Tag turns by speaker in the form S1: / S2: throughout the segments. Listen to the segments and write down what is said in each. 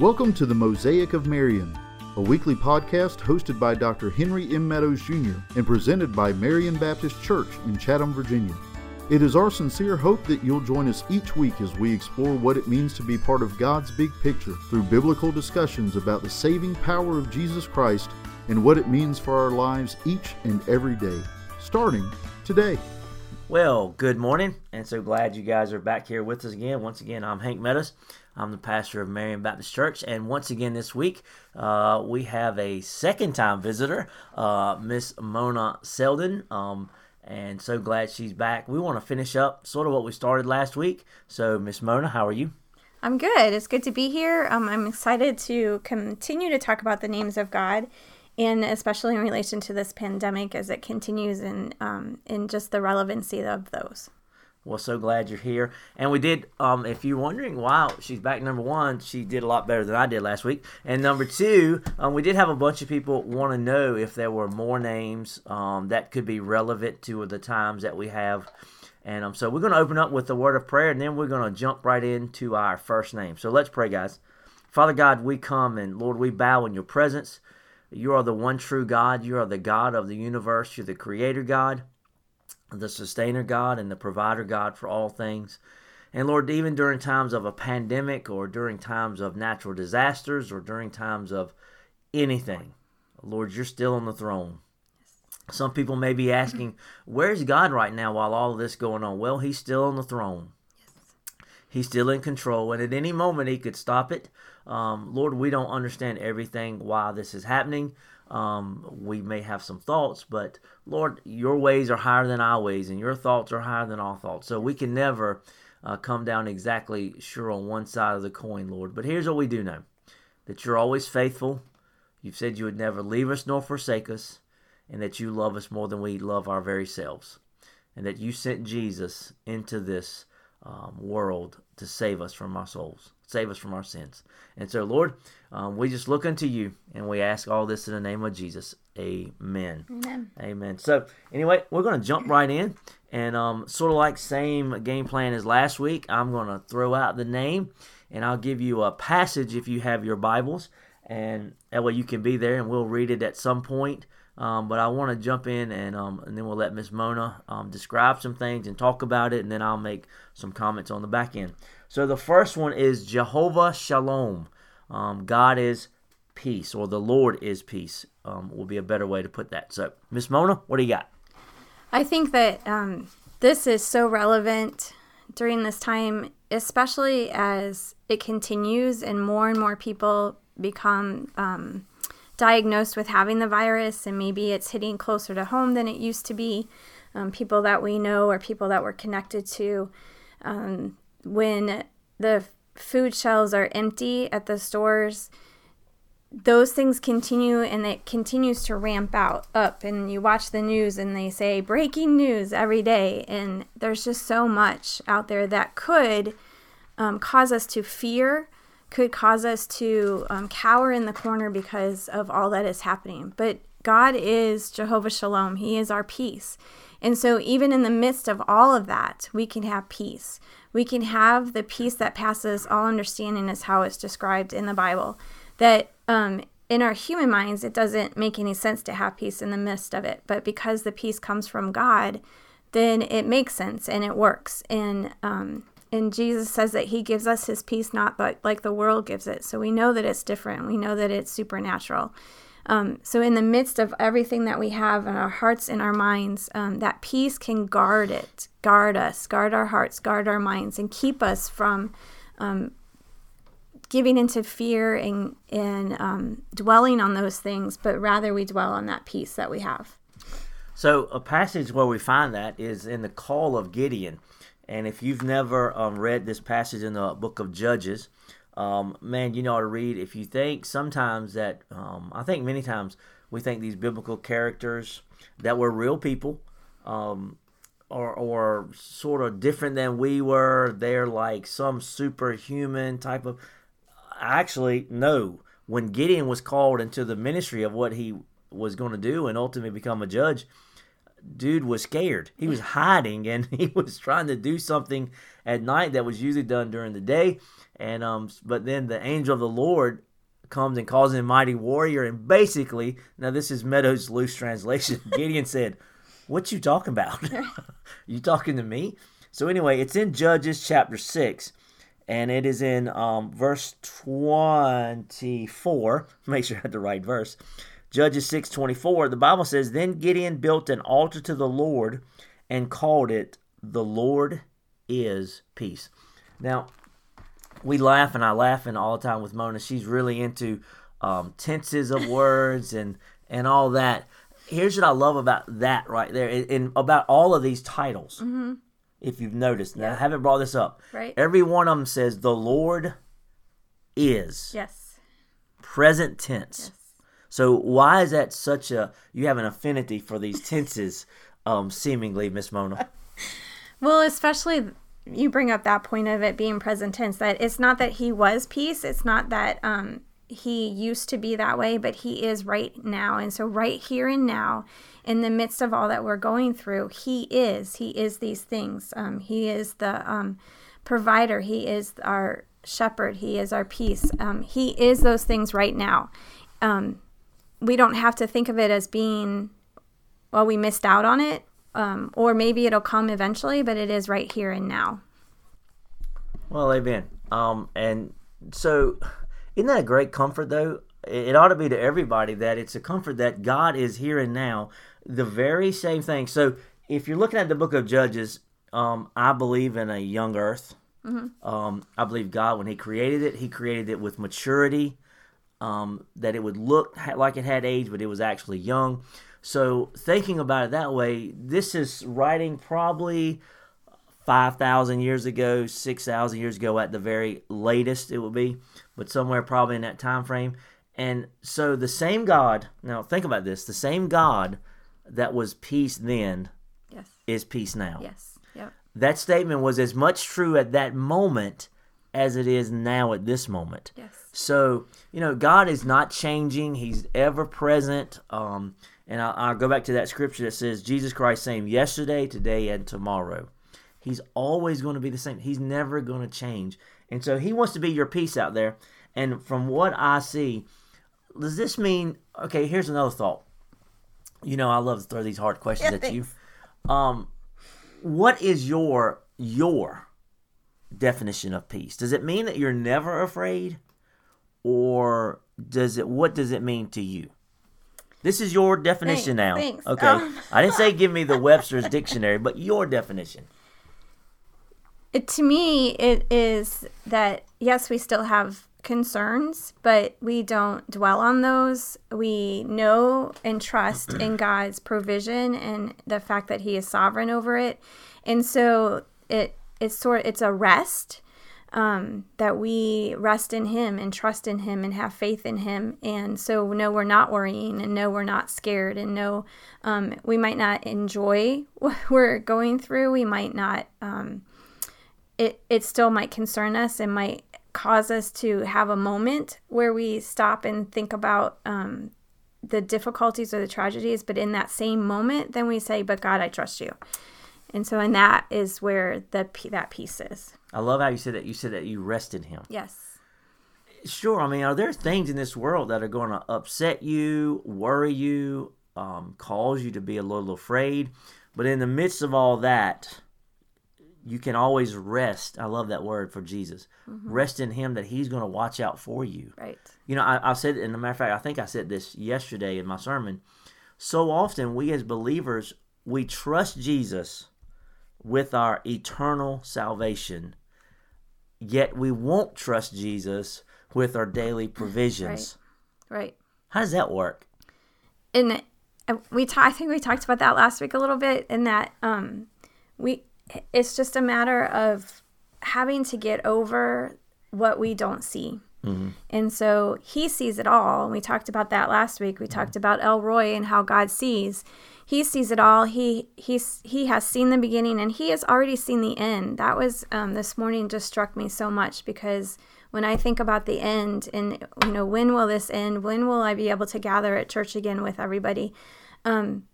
S1: Welcome to the Mosaic of Marion, a weekly podcast hosted by Dr. Henry M. Meadows Jr. and presented by Marion Baptist Church in Chatham, Virginia. It is our sincere hope that you'll join us each week as we explore what it means to be part of God's big picture through biblical discussions about the saving power of Jesus Christ and what it means for our lives each and every day, starting today.
S2: Well, good morning, and so glad you guys are back here with us again. Once again, I'm Hank Meadows. I'm the pastor of Marion Baptist Church, and once again this week uh, we have a second time visitor, uh, Miss Mona Selden. Um, and so glad she's back. We want to finish up sort of what we started last week. So, Miss Mona, how are you?
S3: I'm good. It's good to be here. Um, I'm excited to continue to talk about the names of God, and especially in relation to this pandemic as it continues in um, in just the relevancy of those.
S2: Well, so glad you're here. And we did, um, if you're wondering why she's back, number one, she did a lot better than I did last week. And number two, um, we did have a bunch of people want to know if there were more names um, that could be relevant to the times that we have. And um, so we're going to open up with the word of prayer, and then we're going to jump right into our first name. So let's pray, guys. Father God, we come and Lord, we bow in your presence. You are the one true God. You are the God of the universe. You're the creator God the sustainer God and the provider God for all things. And Lord, even during times of a pandemic or during times of natural disasters or during times of anything, Lord, you're still on the throne. Some people may be asking, where's God right now while all of this going on? Well, he's still on the throne. He's still in control, and at any moment he could stop it. Um, Lord, we don't understand everything why this is happening. Um, we may have some thoughts, but Lord, your ways are higher than our ways, and your thoughts are higher than our thoughts. So we can never uh, come down exactly sure on one side of the coin, Lord. But here's what we do know that you're always faithful. You've said you would never leave us nor forsake us, and that you love us more than we love our very selves, and that you sent Jesus into this um, world to save us from our souls, save us from our sins. And so, Lord, um, we just look unto you and we ask all this in the name of Jesus. Amen.
S3: Amen.
S2: Amen. So, anyway, we're going to jump right in. And um, sort of like same game plan as last week, I'm going to throw out the name and I'll give you a passage if you have your Bibles. And that way you can be there and we'll read it at some point. Um, but I want to jump in and um, and then we'll let Miss Mona um, describe some things and talk about it, and then I'll make some comments on the back end. So the first one is Jehovah Shalom. Um, God is peace, or the Lord is peace. Um, will be a better way to put that. So Miss Mona, what do you got?
S3: I think that um, this is so relevant during this time, especially as it continues and more and more people become diagnosed with having the virus and maybe it's hitting closer to home than it used to be. Um, people that we know or people that we're connected to. Um, when the food shelves are empty at the stores, those things continue and it continues to ramp out up and you watch the news and they say breaking news every day and there's just so much out there that could um, cause us to fear could cause us to um, cower in the corner because of all that is happening. But God is Jehovah Shalom, He is our peace. And so, even in the midst of all of that, we can have peace. We can have the peace that passes all understanding, is how it's described in the Bible. That um, in our human minds, it doesn't make any sense to have peace in the midst of it. But because the peace comes from God, then it makes sense and it works. And um, and Jesus says that he gives us his peace not like the world gives it. So we know that it's different. We know that it's supernatural. Um, so in the midst of everything that we have in our hearts and our minds, um, that peace can guard it, guard us, guard our hearts, guard our minds, and keep us from um, giving into fear and, and um, dwelling on those things, but rather we dwell on that peace that we have.
S2: So a passage where we find that is in the call of Gideon. And if you've never um, read this passage in the book of Judges, um, man, you know how to read. If you think sometimes that, um, I think many times we think these biblical characters that were real people, um, or, or sort of different than we were. They're like some superhuman type of. Actually, no. When Gideon was called into the ministry of what he was going to do and ultimately become a judge, dude was scared. He was hiding and he was trying to do something at night that was usually done during the day. And um, but then the angel of the Lord comes and calls him mighty warrior. And basically, now this is Meadows' loose translation. Gideon said, "What you talking about? you talking to me?" So anyway, it's in Judges chapter six, and it is in um, verse twenty-four. Make sure I had the right verse. Judges six twenty-four. The Bible says, "Then Gideon built an altar to the Lord, and called it, The Lord is Peace." Now, we laugh, and I laugh and all the time with Mona. She's really into um, tenses of words and and all that. Here's what I love about that right there, and, and about all of these titles.
S3: Mm-hmm.
S2: If you've noticed, now I haven't brought this up.
S3: Right.
S2: Every one of them says the Lord is
S3: Yes.
S2: present tense.
S3: Yes.
S2: So why is that such a? You have an affinity for these tenses, um, seemingly, Miss Mona.
S3: Well, especially you bring up that point of it being present tense that it's not that he was peace, it's not that um he used to be that way, but he is right now. And so right here and now, in the midst of all that we're going through, he is. He is these things. Um, he is the um, provider. He is our shepherd. He is our peace. Um, he is those things right now. Um, we don't have to think of it as being, well, we missed out on it um, or maybe it'll come eventually, but it is right here and now.
S2: Well, amen. Um, and so, isn't that a great comfort, though? It it ought to be to everybody that it's a comfort that God is here and now, the very same thing. So, if you're looking at the book of Judges, um, I believe in a young earth. Um, I believe God, when He created it, He created it with maturity, um, that it would look like it had age, but it was actually young. So, thinking about it that way, this is writing probably 5,000 years ago, 6,000 years ago at the very latest it would be, but somewhere probably in that time frame. And so the same God, now think about this, the same God that was peace then
S3: Yes.
S2: is peace now.
S3: Yes. Yep.
S2: That statement was as much true at that moment as it is now at this moment.
S3: Yes.
S2: So, you know, God is not changing. He's ever present. Um, and I'll, I'll go back to that scripture that says Jesus Christ same yesterday, today, and tomorrow. He's always going to be the same. He's never going to change. And so he wants to be your peace out there. And from what I see, does this mean, okay, here's another thought. You know, I love to throw these hard questions
S3: Yeah,
S2: at you. Um, what is your, your definition of peace? Does it mean that you're never afraid? Or does it, what does it mean to you? This is your definition now.
S3: Thanks, thanks.
S2: Okay.
S3: Um,
S2: I didn't say give me the Webster's dictionary, but your definition.
S3: It, to me, it is that yes, we still have concerns, but we don't dwell on those. We know and trust in God's provision and the fact that He is sovereign over it, and so it it's sort it's a rest um, that we rest in Him and trust in Him and have faith in Him. And so, no, we're not worrying, and no, we're not scared, and no, um, we might not enjoy what we're going through. We might not. Um, it it still might concern us and might cause us to have a moment where we stop and think about um, the difficulties or the tragedies. But in that same moment, then we say, "But God, I trust you." And so, and that is where the that piece is.
S2: I love how you said that. You said that you rested Him.
S3: Yes.
S2: Sure. I mean, are there things in this world that are going to upset you, worry you, um, cause you to be a little afraid? But in the midst of all that, you can always rest. I love that word for Jesus. Rest in Him that He's going to watch out for you.
S3: Right.
S2: You know, I, I said, and a matter of fact, I think I said this yesterday in my sermon. So often, we as believers, we trust Jesus with our eternal salvation, yet we won't trust Jesus with our daily provisions.
S3: Right.
S2: How does that work?
S3: and uh, we ta- I think we talked about that last week a little bit in that um we it's just a matter of having to get over what we don't see. And so he sees it all. And we talked about that last week. We talked about El Roi and how God sees. He sees it all. He he's he has seen the beginning and he has already seen the end. That was um, this morning just struck me so much because when I think about the end and you know when will this end? When will I be able to gather at church again with everybody? Um,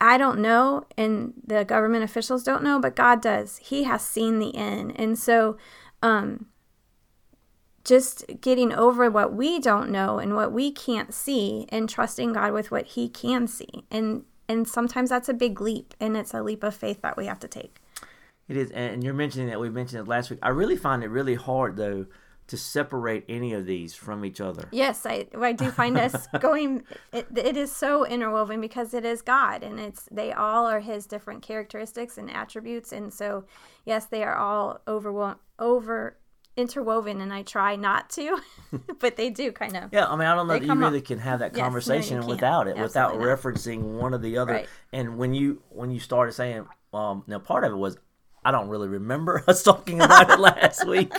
S3: I don't know, and the government officials don't know, but God does. He has seen the end. And so, um, just getting over what we don't know and what we can't see and trusting God with what he can see. And and sometimes that's a big leap and it's a leap of faith that we have to take.
S2: It is and you're mentioning that we mentioned it last week. I really find it really hard though to separate any of these from each other.
S3: Yes, I I do find us going. It, it is so interwoven because it is God, and it's they all are His different characteristics and attributes, and so yes, they are all over over interwoven, and I try not to, but they do kind of.
S2: Yeah, I mean, I don't know that you really up. can have that yes, conversation no, without it, without not. referencing one or the other. Right. And when you when you started saying, um, now part of it was I don't really remember us talking about it last week,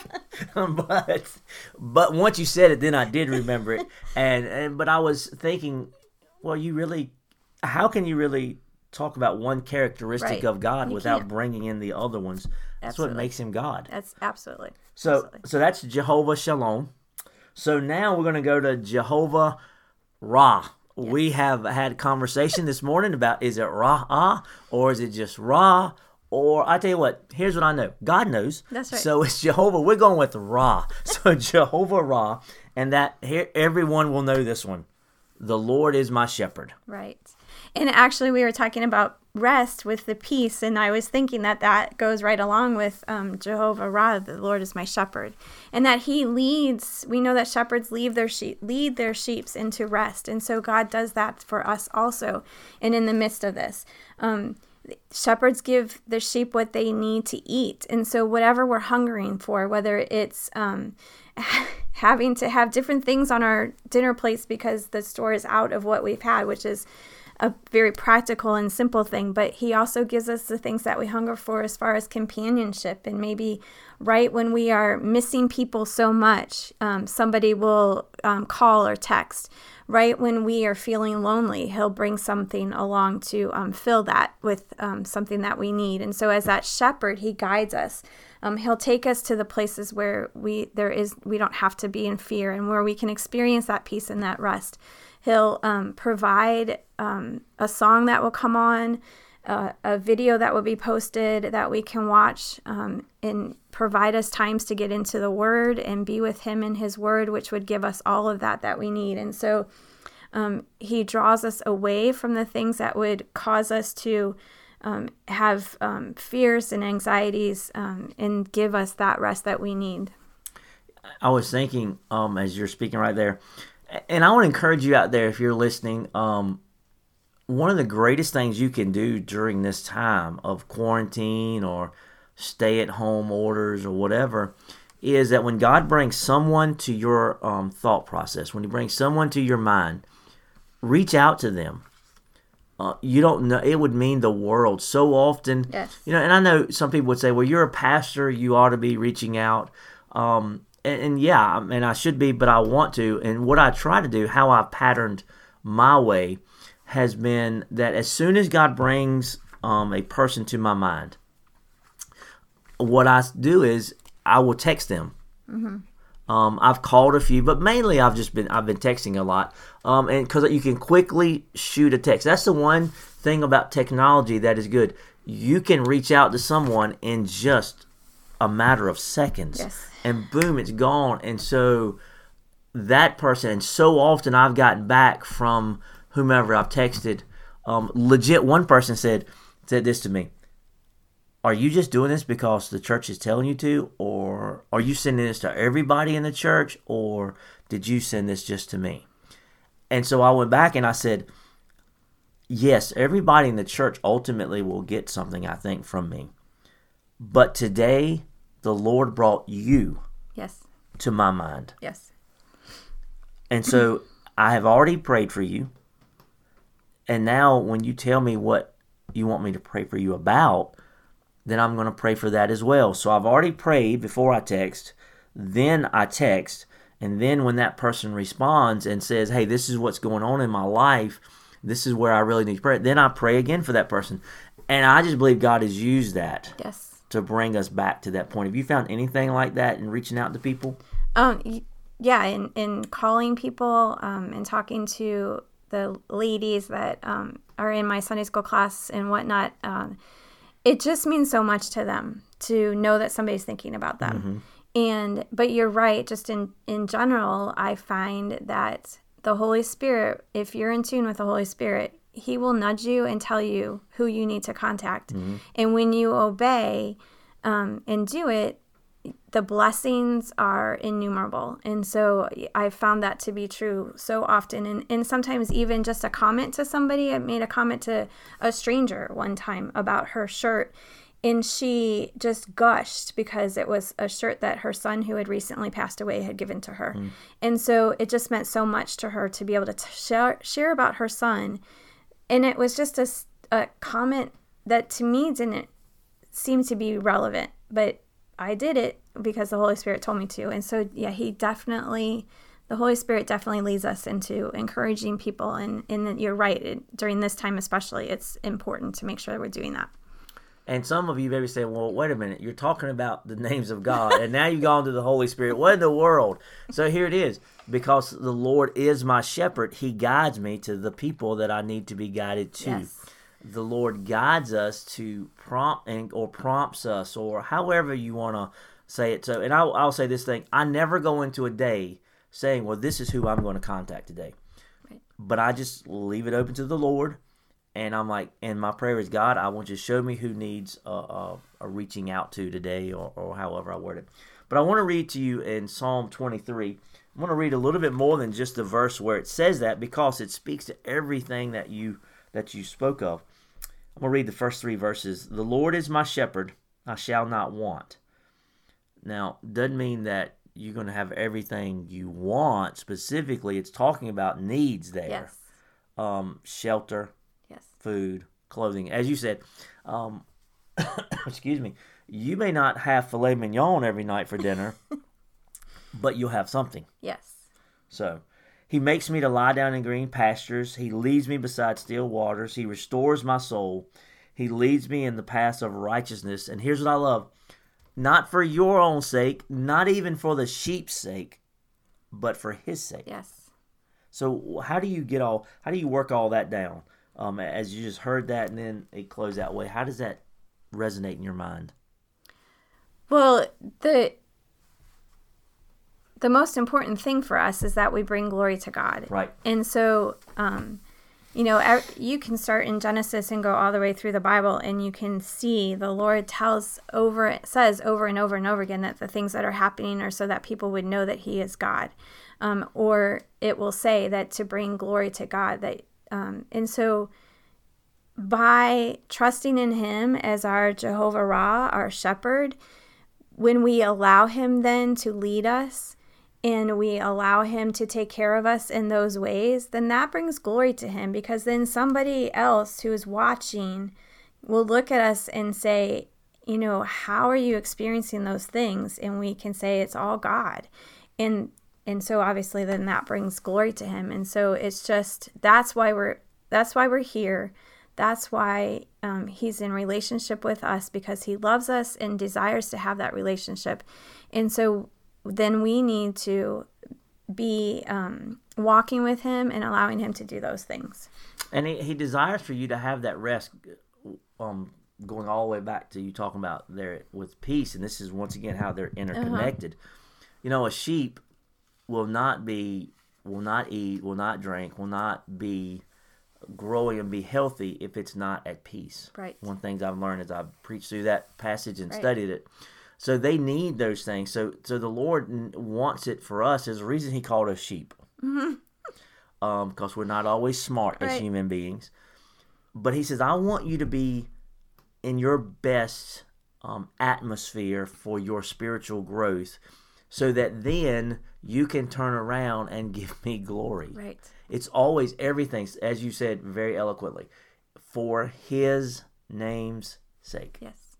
S2: but but once you said it, then I did remember it. And and but I was thinking, well, you really, how can you really talk about one characteristic right. of God you without can't. bringing in the other ones? That's absolutely. what makes him God.
S3: That's absolutely.
S2: So so that's Jehovah Shalom. So now we're going to go to Jehovah Ra. Yes. We have had conversation this morning about is it Ra ah, or is it just Ra or I tell you what, here's what I know. God knows.
S3: That's right.
S2: So it's Jehovah. We're going with Ra. So Jehovah Ra, and that here everyone will know this one. The Lord is my shepherd.
S3: Right. And actually, we were talking about rest with the peace, and I was thinking that that goes right along with um, Jehovah Ra, the Lord is my shepherd, and that He leads. We know that shepherds lead their sheep, lead their sheep into rest, and so God does that for us also. And in the midst of this, um, shepherds give the sheep what they need to eat. And so, whatever we're hungering for, whether it's um, having to have different things on our dinner plates because the store is out of what we've had, which is a very practical and simple thing, but he also gives us the things that we hunger for as far as companionship. And maybe right when we are missing people so much, um, somebody will um, call or text. Right when we are feeling lonely, he'll bring something along to um, fill that with um, something that we need. And so, as that shepherd, he guides us. Um, he'll take us to the places where we there is we don't have to be in fear and where we can experience that peace and that rest. He'll um, provide um, a song that will come on, uh, a video that will be posted that we can watch, um, and provide us times to get into the Word and be with Him in His Word, which would give us all of that that we need. And so um, He draws us away from the things that would cause us to. Um, have um, fears and anxieties and give us that rest that we need.
S2: I was thinking, um, as you're speaking right there, and I want to encourage you out there if you're listening. Um, one of the greatest things you can do during this time of quarantine or stay at home orders or whatever is that when God brings someone to your um, thought process, when He brings someone to your mind, reach out to them. Uh, you don't know it would mean the world so often
S3: yes.
S2: you know and i know some people would say well you're a pastor you ought to be reaching out um, and, and yeah, and I should be, but I want to. And what I try to do, how I've patterned my way, has been that as soon as God brings um, a person to my mind, what I do is I will text them. Mm-hmm. Um, I've called a few, but mainly I've just been I've been texting a lot, um, and because you can quickly shoot a text. That's the one thing about technology that is good. You can reach out to someone in just a matter of seconds.
S3: Yes
S2: and boom, it's gone. And so that person, and so often I've gotten back from whomever I've texted. Um, legit, one person said said this to me. Are you just doing this because the church is telling you to, or are you sending this to everybody in the church, or did you send this just to me? And so I went back and I said, Yes, everybody in the church ultimately will get something, I think, from me. But today, the Lord brought you
S3: yes
S2: to my mind.
S3: Yes.
S2: And so I have already prayed for you. And now when you tell me what you want me to pray for you about, then I'm going to pray for that as well. So I've already prayed before I text, then I text, and then when that person responds and says, "Hey, this is what's going on in my life. This is where I really need to pray." Then I pray again for that person. And I just believe God has used that.
S3: Yes
S2: to bring us back to that point. Have you found anything like that in reaching out to people?
S3: Um, yeah, in, in calling people um, and talking to the ladies that um, are in my Sunday school class and whatnot, um, it just means so much to them to know that somebody's thinking about them. And but you're right. Just in in general, I find that the Holy Spirit, if you're in tune with the Holy Spirit, He will nudge you and tell you who you need to contact. And when you obey um, and do it, the blessings are innumerable. And so I've found that to be true so often. And, and sometimes even just a comment to somebody. I made a comment to a stranger one time about her shirt. And she just gushed because it was a shirt that her son, who had recently passed away, had given to her. And so it just meant so much to her to be able to t- share, share about her son. And it was just a comment that to me didn't seem to be relevant, but I did it because the Holy Spirit told me to. And so, yeah, he definitely, the Holy Spirit definitely leads us into encouraging people. And, and you're right, it, during this time especially, it's important to make sure that we're doing that.
S2: And some of you maybe say, well, wait a minute, you're talking about the names of God, and now you've gone to the Holy Spirit. What in the world? So here it is. Because the Lord is my shepherd, He guides me to the people that I need to be guided to.
S3: Yes.
S2: The Lord guides us to prompt and or prompts us, or however you want to say it. So, and I'll, I'll say this thing: I never go into a day saying, "Well, this is who I'm going to contact today,"
S3: Right.
S2: but I just leave it open to the Lord and I'm like, and my prayer is, God, I want you to show me who needs a, a, a reaching out to today, or, or however I word it. But I want to read to you in Psalm 23. I want to read a little bit more than just the verse where it says that because it speaks to everything that you that you spoke of. I'm gonna read the first three verses. The Lord is my shepherd; I shall not want. Now, doesn't mean that you're gonna have everything you want specifically. It's talking about needs there.
S3: Yes.
S2: Um, shelter. Food, clothing. As you said, um, excuse me, you may not have filet mignon every night for dinner, but you'll have something.
S3: Yes.
S2: So, he makes me to lie down in green pastures. He leads me beside still waters. He restores my soul. He leads me in the paths of righteousness. And here's what I love not for your own sake, not even for the sheep's sake, but for his sake.
S3: Yes.
S2: So how do you get all? How do you work all that down? Um, as you just heard that, and then it closed that way. How does that resonate in your mind?
S3: Well, the the most important thing for us is that we bring glory to God.
S2: Right.
S3: And so, um, you know, you can start in Genesis and go all the way through the Bible, and you can see the Lord tells over, says over and over and over again that the things that are happening are so that people would know that He is God. Um, or it will say that to bring glory to God. That, um, and so, by trusting in Him as our Jehovah Ra, our shepherd, when we allow Him then to lead us and we allow Him to take care of us in those ways, then that brings glory to Him because then somebody else who is watching will look at us and say, you know, how are you experiencing those things? And we can say it's all God. And and so obviously then that brings glory to him. And so it's just that's why we're that's why we're here. That's why um, he's in relationship with us because he loves us and desires to have that relationship. And so then we need to be um, walking with him and allowing him to do those things.
S2: And he, he desires for you to have that rest. Um, going all the way back to you talking about there with peace, and this is once again how they're interconnected. You know, a sheep will not be, will not eat, will not drink, will not be growing and be healthy if it's not at peace.
S3: Right.
S2: One of things I've learned as I've preached through that passage and
S3: Right.
S2: studied it. So they need those things. So so the Lord wants it for us. There's a reason He called us sheep. Um, because we're not always smart as human beings. But He says, I want you to be in your best um, atmosphere for your spiritual growth, so that then you can turn around and give me glory.
S3: Right.
S2: It's always everything, as you said very eloquently, for His name's sake,
S3: Yes.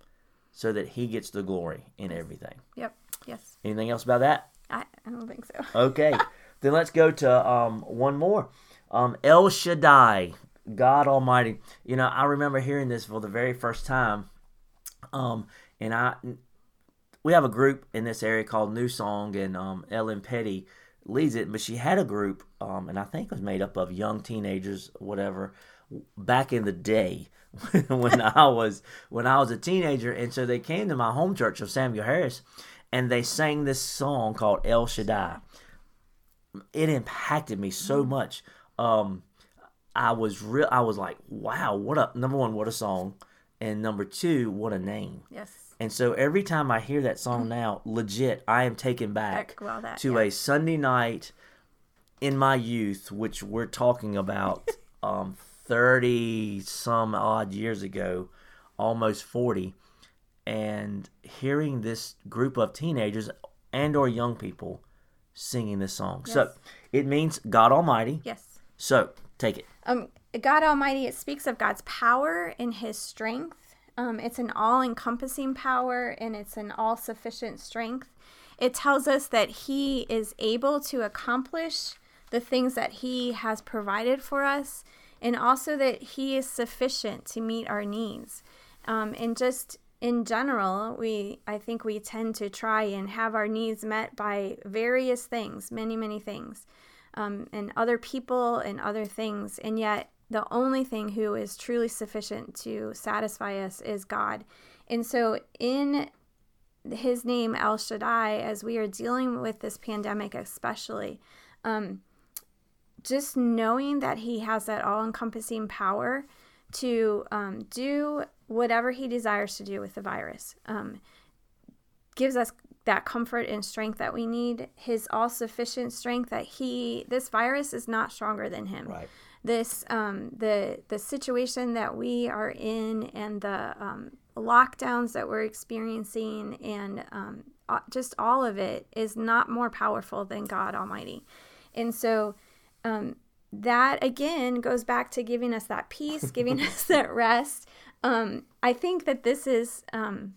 S2: so that He gets the glory in everything.
S3: Yep. Yes.
S2: Anything else about that?
S3: I, I don't think so.
S2: Okay, then let's go to um, one more. Um, El Shaddai, God Almighty. You know, I remember hearing this for the very first time, um, and I we have a group in this area called New Song, and um, Ellen Petty leads it, but she had a group, um, and I think it was made up of young teenagers, whatever, back in the day when I was when I was a teenager, and so they came to my home church of Samuel Harris, and they sang this song called El Shaddai. It impacted me so much. Um, I was real. I was like, wow, what a number one, what a song, and number two, what a name.
S3: Yes.
S2: And so every time I hear that song now, legit, I am taken back
S3: well, that,
S2: to
S3: yeah.
S2: a Sunday night in my youth, which we're talking about um, 30 some odd years ago, almost 40, and hearing this group of teenagers and or young people singing this song. So it means God Almighty.
S3: Yes.
S2: So take it.
S3: Um, God Almighty, it speaks of God's power and His strength. Um, it's an all encompassing power and it's an all sufficient strength. It tells us that He is able to accomplish the things that He has provided for us and also that He is sufficient to meet our needs. Um, and just in general, we I think we tend to try and have our needs met by various things, many, many things um, and other people and other things. And yet, the only thing who is truly sufficient to satisfy us is God. And so, in his name, El Shaddai, as we are dealing with this pandemic, especially, um, just knowing that he has that all encompassing power to um, do whatever he desires to do with the virus. Um, gives us that comfort and strength that we need his all sufficient strength that he this virus is not stronger than him
S2: Right.
S3: This um, the the situation that we are in and the um, lockdowns that we're experiencing and um, just all of it is not more powerful than God Almighty, and so um, that again goes back to giving us that peace, giving us that rest. Um, I think that this is um,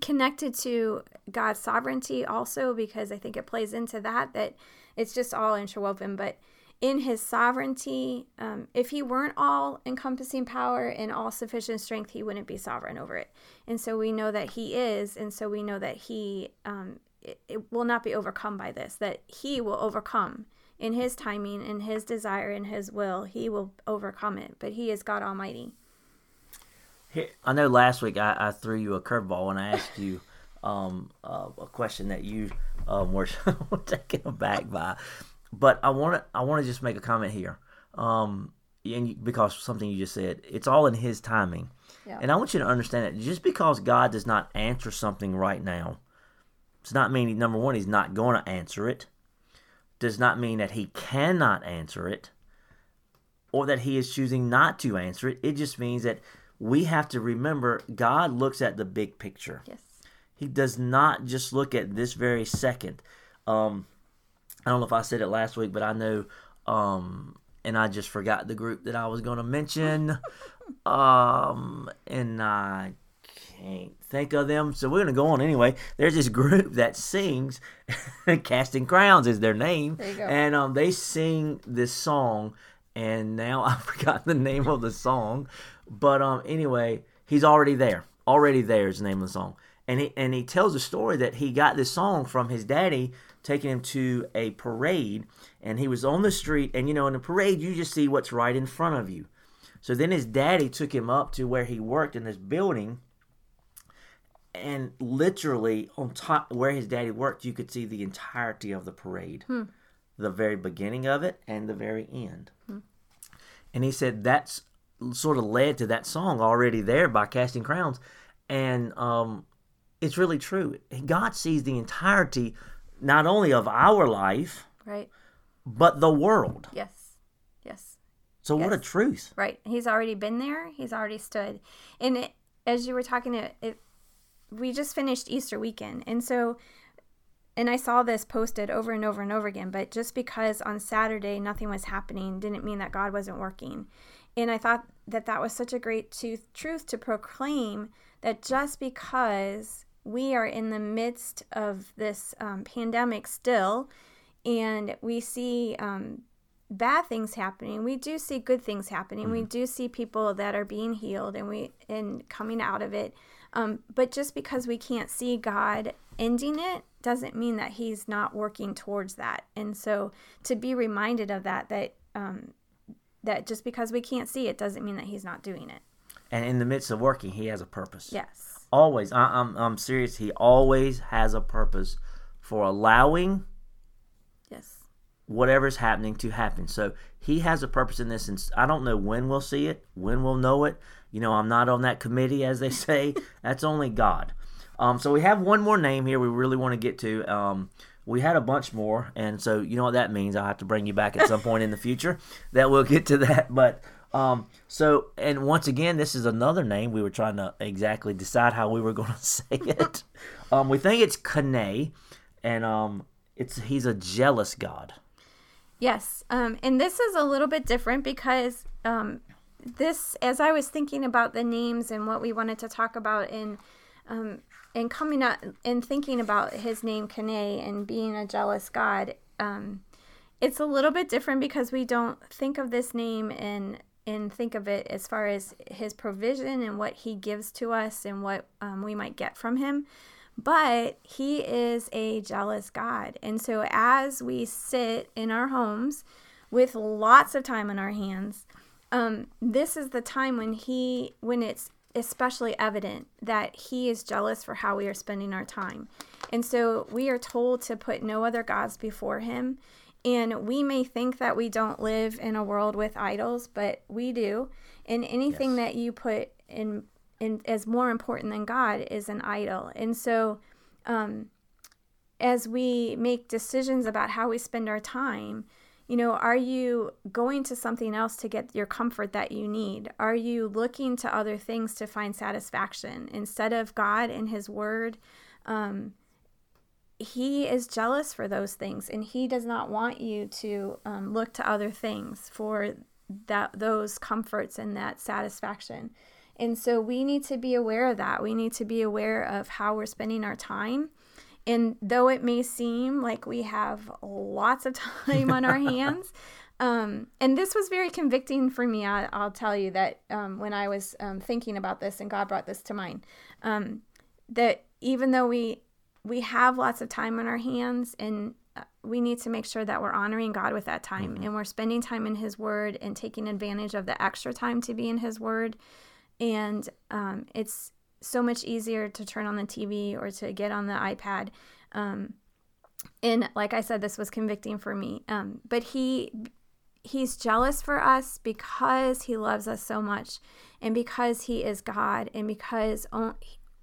S3: connected to God's sovereignty also because I think it plays into that that it's just all interwoven. But in His sovereignty, um, if He weren't all encompassing power and all sufficient strength, He wouldn't be sovereign over it. And so we know that He is, and so we know that He um, it, it will not be overcome by this. That He will overcome in His timing, in His desire, in His will. He will overcome it. But He is God Almighty.
S2: I know last week I, I threw you a curveball and I asked you um, uh, a question that you um, were taken aback by, but I want to I want to just make a comment here, um, and because something you just said, it's all in His timing,
S3: Yeah.
S2: and I want you to understand that just because God does not answer something right now, does not mean number one He's not going to answer it, does not mean that He cannot answer it, or that He is choosing not to answer it. It just means that we have to remember God looks at the big picture.
S3: Yes.
S2: He does not just look at this very second. Um, I don't know if I said it last week, but I know, um, and I just forgot the group that I was going to mention, um, and I can't think of them. So we're going to go on anyway. There's this group that sings, Casting Crowns is their name,
S3: There you go.
S2: and um, they sing this song, and now I forgot the name of the song, but um, anyway, he's already there. Already there is the name of the song and he and he tells a story that he got this song from his daddy taking him to a parade and he was on the street and you know in a parade you just see what's right in front of you. So then his daddy took him up to where he worked in this building and literally on top where his daddy worked you could see the entirety of the parade. The very beginning of it and the very end. And he said that's sort of led to that song already there by casting crowns. And um it's really true. God sees the entirety not only of our life,
S3: Right.
S2: but the world.
S3: Yes. Yes.
S2: So what a truth.
S3: Right. He's already been there. He's already stood. And it, as you were talking, it, it, we just finished Easter weekend. And so, and I saw this posted over and over and over again, but just because on Saturday nothing was happening didn't mean that God wasn't working. And I thought that that was such a great truth, truth to proclaim that just because we are in the midst of this um, pandemic still, and we see um, bad things happening we do see good things happening we do see people that are being healed and we and coming out of it um, but just because we can't see god ending it doesn't mean that he's not working towards that. And so to be reminded of that, that um, that just because we can't see it doesn't mean that he's not doing it.
S2: And in the midst of working, he has a purpose.
S3: Yes.
S2: Always. I, I'm I'm serious. He always has a purpose for allowing
S3: Yes.
S2: whatever's happening to happen. So he has a purpose in this, and I don't know when we'll see it, when we'll know it. You know, I'm not on that committee, as they say. That's only God. Um, so we have one more name here we really want to get to. Um, we had a bunch more, and so you know what that means. I'll have to bring you back at some point in the future that we'll get to that. But um, so, and once again, this is another name we were trying to exactly decide how we were going to say it. um, we think it's Kane, and um, it's he's a jealous God.
S3: Yes. Um, and this is a little bit different because um, this, as I was thinking about the names and what we wanted to talk about in um, and coming up and thinking about his name Kane and being a jealous God, um, it's a little bit different because we don't think of this name and and think of it as far as his provision and what he gives to us and what um, we might get from him. But he is a jealous God. And so as we sit in our homes with lots of time on our hands, um, this is the time when he when it's especially evident that he is jealous for how we are spending our time. And so we are told to put no other gods before him. And we may think that we don't live in a world with idols, but we do. And anything
S2: Yes.
S3: that you put in, in as more important than God is an idol. And so um, as we make decisions about how we spend our time, you know, are you going to something else to get your comfort that you need? Are you looking to other things to find satisfaction instead of God and His Word? Um, he is jealous for those things, and He does not want you to um, look to other things for that those comforts and that satisfaction. And so we need to be aware of that. We need to be aware of how we're spending our time. And though it may seem like we have lots of time on our hands, um, and this was very convicting for me, I, I'll tell you that um, when I was um, thinking about this and God brought this to mind, um, that even though we we have lots of time on our hands and uh, we need to make sure that we're honoring God with that time and we're spending time in His Word and taking advantage of the extra time to be in His Word. And um, it's so much easier to turn on the TV or to get on the iPad. Um, and like I said, this was convicting for me. Um, but he he's jealous for us because he loves us so much, and because he is God, and because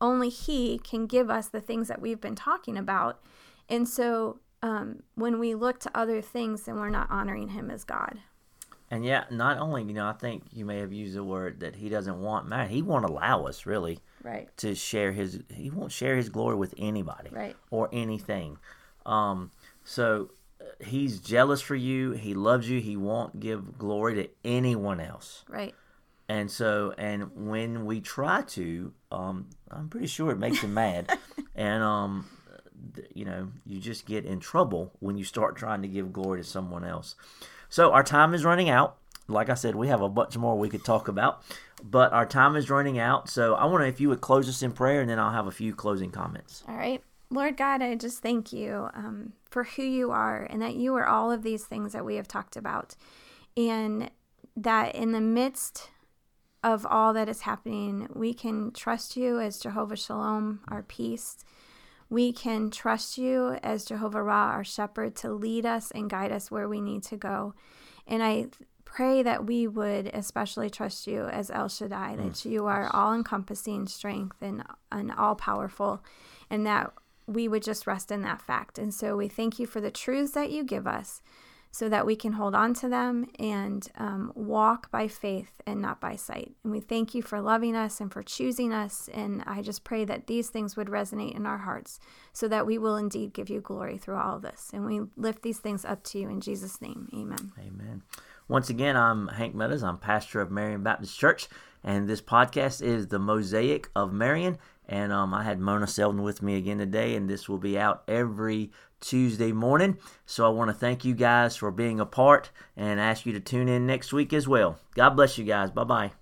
S3: only he can give us the things that we've been talking about. And so um, when we look to other things, then we're not honoring him as God.
S2: And yeah, not only you know, I think you may have used the word that he doesn't want. Man, he won't allow us really
S3: Right.
S2: to share his. He won't share his glory with anybody
S3: Right.
S2: or anything. Um, so he's jealous for you. He loves you. He won't give glory to anyone else.
S3: Right.
S2: And so, and when we try to, um, I'm pretty sure it makes him mad. and, um, you know, you just get in trouble when you start trying to give glory to someone else. So, our time is running out. Like I said, we have a bunch more we could talk about, but our time is running out. So, I wonder if you would close us in prayer and then I'll have a few closing comments.
S3: All right. Lord God, I just thank you um, for who you are and that you are all of these things that we have talked about. And that in the midst of all that is happening, we can trust you as Jehovah Shalom, our peace. We can trust you as Jehovah Ra, our shepherd, to lead us and guide us where we need to go. And I pray that we would especially trust you as El Shaddai, that mm. you are all encompassing strength and, and all powerful, and that we would just rest in that fact. And so we thank you for the truths that you give us so that we can hold on to them and um, walk by faith and not by sight. And we thank you for loving us and for choosing us. And I just pray that these things would resonate in our hearts so that we will indeed give you glory through all of this. And we lift these things up to you in Jesus' name. Amen.
S2: Amen. Once again, I'm Hank Meadows. I'm pastor of Marion Baptist Church, and this podcast is the Mosaic of Marion. And um, I had Mona Selden with me again today, and this will be out every Tuesday morning. So I want to thank you guys for being a part and ask you to tune in next week as well. God bless you guys. Bye bye.